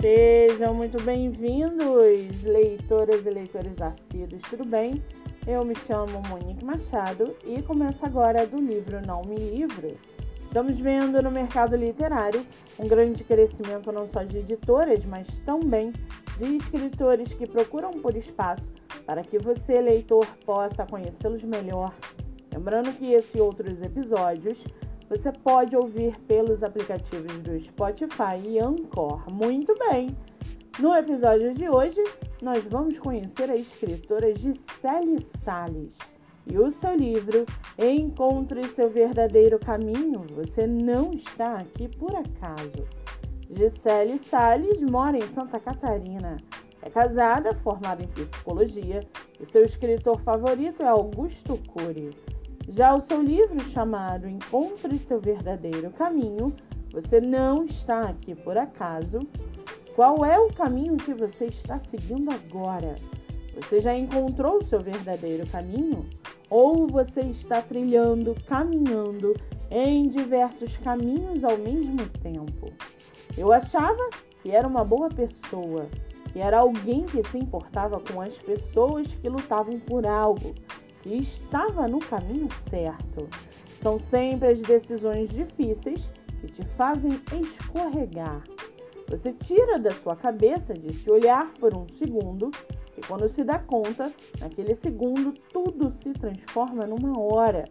Sejam muito bem-vindos, leitoras e leitores assíduos, tudo bem? Eu me chamo Monique Machado e começo agora do livro Não Me Livro. Estamos vendo no mercado literário um grande crescimento não só de editoras, mas também de escritores que procuram por espaço para que você, leitor, possa conhecê-los melhor. Lembrando que esse e outros episódios você pode ouvir pelos aplicativos do Spotify e Anchor. Muito bem! No episódio de hoje, nós vamos conhecer a escritora Gisele Salles e o seu livro Encontre seu verdadeiro caminho. Você não está aqui por acaso. Gisele Salles mora em Santa Catarina. É casada, formada em psicologia, e seu escritor favorito é Augusto Cury. Já o seu livro chamado Encontre seu verdadeiro caminho, você não está aqui por acaso. Qual é o caminho que você está seguindo agora? Você já encontrou o seu verdadeiro caminho? Ou você está trilhando, caminhando em diversos caminhos ao mesmo tempo? Eu achava que era uma boa pessoa, que era alguém que se importava com as pessoas que lutavam por algo e estava no caminho certo. São sempre as decisões difíceis que te fazem escorregar. Você tira da sua cabeça de se olhar por um segundo e quando se dá conta, naquele segundo tudo se transforma numa hora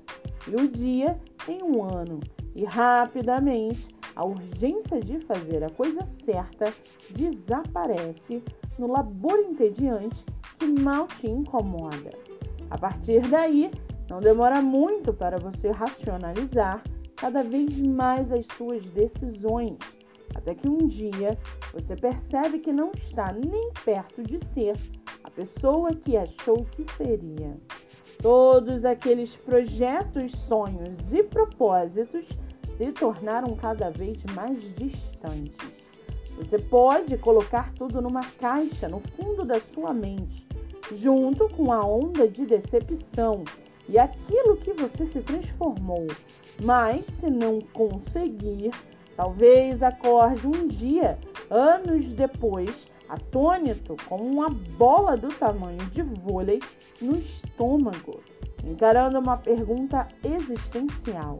e o dia em um ano. E rapidamente a urgência de fazer a coisa certa desaparece no labor entediante que mal te incomoda. A partir daí, não demora muito para você racionalizar cada vez mais as suas decisões, até que um dia você percebe que não está nem perto de ser a pessoa que achou que seria. Todos aqueles projetos, sonhos e propósitos se tornaram cada vez mais distantes. Você pode colocar tudo numa caixa no fundo da sua mente junto com a onda de decepção e aquilo que você se transformou. Mas se não conseguir, talvez acorde um dia, anos depois, atônito com uma bola do tamanho de vôlei no estômago, encarando uma pergunta existencial.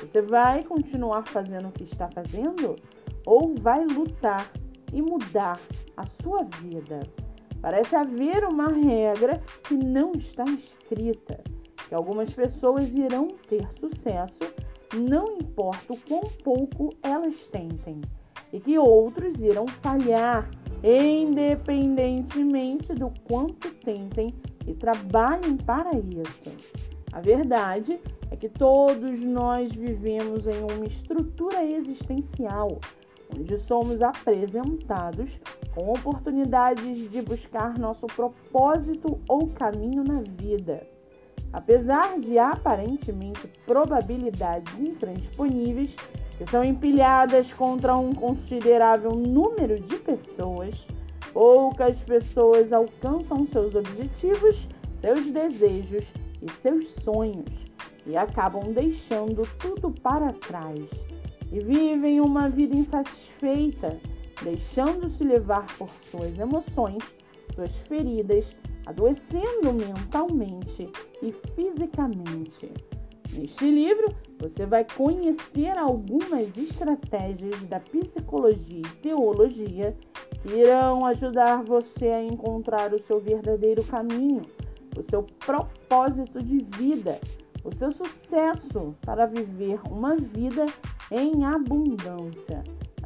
Você vai continuar fazendo o que está fazendo ou vai lutar e mudar a sua vida? Parece haver uma regra que não está escrita, que algumas pessoas irão ter sucesso, não importa o quão pouco elas tentem, e que outros irão falhar, independentemente do quanto tentem e trabalhem para isso. A verdade é que todos nós vivemos em uma estrutura existencial onde somos apresentados com oportunidades de buscar nosso propósito ou caminho na vida. Apesar de aparentemente probabilidades intransponíveis que são empilhadas contra um considerável número de pessoas, poucas pessoas alcançam seus objetivos, seus desejos e seus sonhos e acabam deixando tudo para trás e vivem uma vida insatisfeita deixando-se levar por suas emoções, suas feridas, adoecendo mentalmente e fisicamente. Neste livro, você vai conhecer algumas estratégias da psicologia e teologia que irão ajudar você a encontrar o seu verdadeiro caminho, o seu propósito de vida, o seu sucesso para viver uma vida em abundância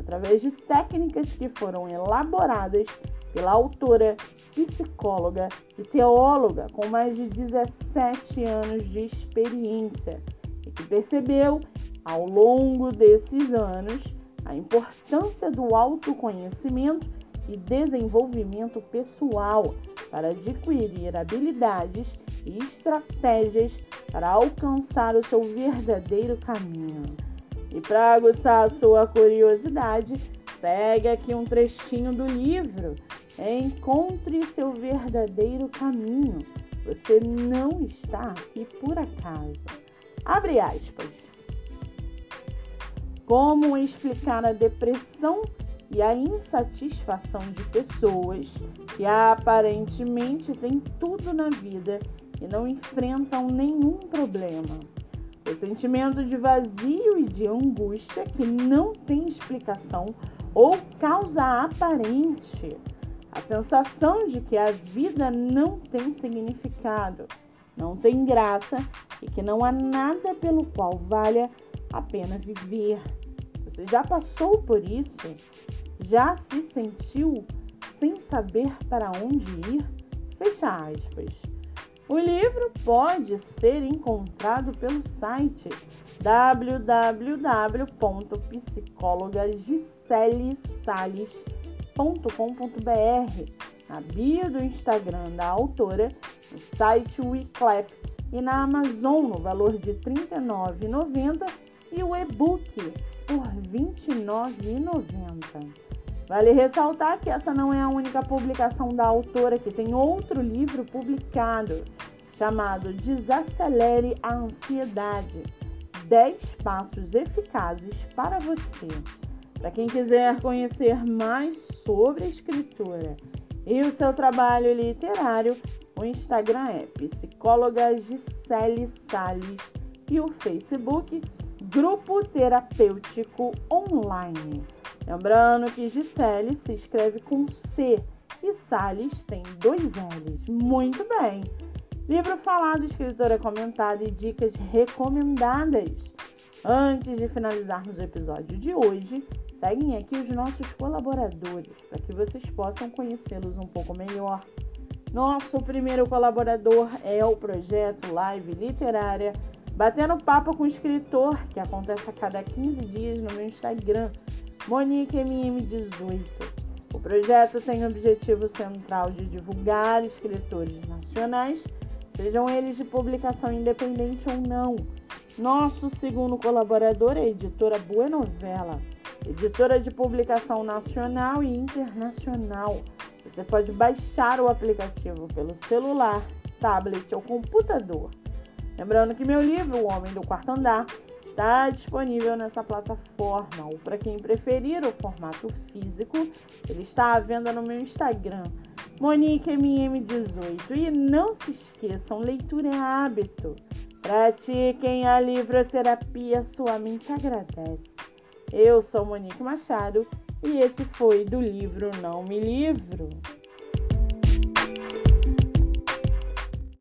através de técnicas que foram elaboradas pela autora, psicóloga e teóloga com mais de 17 anos de experiência e que percebeu ao longo desses anos a importância do autoconhecimento e desenvolvimento pessoal para adquirir habilidades e estratégias para alcançar o seu verdadeiro caminho. E para aguçar a sua curiosidade, segue aqui um trechinho do livro. Encontre seu verdadeiro caminho. Você não está aqui por acaso. Abre aspas. Como explicar a depressão e a insatisfação de pessoas que aparentemente têm tudo na vida e não enfrentam nenhum problema. O sentimento de vazio e de angústia que não tem explicação ou causa aparente. A sensação de que a vida não tem significado, não tem graça e que não há nada pelo qual valha a pena viver. Você já passou por isso? Já se sentiu sem saber para onde ir? Fecha aspas. O livro pode ser encontrado pelo site www.psicólogagiselesalles.com.br, na bio do Instagram da autora, no site WeClap e na Amazon no valor de R$ 39,90 e o e-book por R$ 29,90. Vale ressaltar que essa não é a única publicação da autora, que tem outro livro publicado chamado Desacelere a Ansiedade: 10 passos eficazes para você. Para quem quiser conhecer mais sobre a escritora e o seu trabalho literário, o Instagram é psicóloga Gisele Salles e o Facebook Grupo Terapêutico Online. Lembrando que Gisele se escreve com C e Salles tem dois L's. Muito bem! Livro falado, escritora comentada e dicas recomendadas. Antes de finalizarmos o episódio de hoje, seguem aqui os nossos colaboradores para que vocês possam conhecê-los um pouco melhor. Nosso primeiro colaborador é o projeto Live Literária Batendo Papo com o Escritor, que acontece a cada 15 dias no meu Instagram, MoniqueMM18. O projeto tem o objetivo central de divulgar escritores nacionais, sejam eles de publicação independente ou não. Nosso segundo colaborador é a editora Buenovela, editora de publicação nacional e internacional. Você pode baixar o aplicativo pelo celular, tablet ou computador. Lembrando que meu livro, O Homem do Quarto Andar, está disponível nessa plataforma. Ou para quem preferir o formato físico, ele está à venda no meu Instagram, MoniqueMM18. E não se esqueçam, leitura é hábito. Pratiquem a livroterapia, sua mente agradece. Eu sou Monique Machado e esse foi do livro Não Me Livro.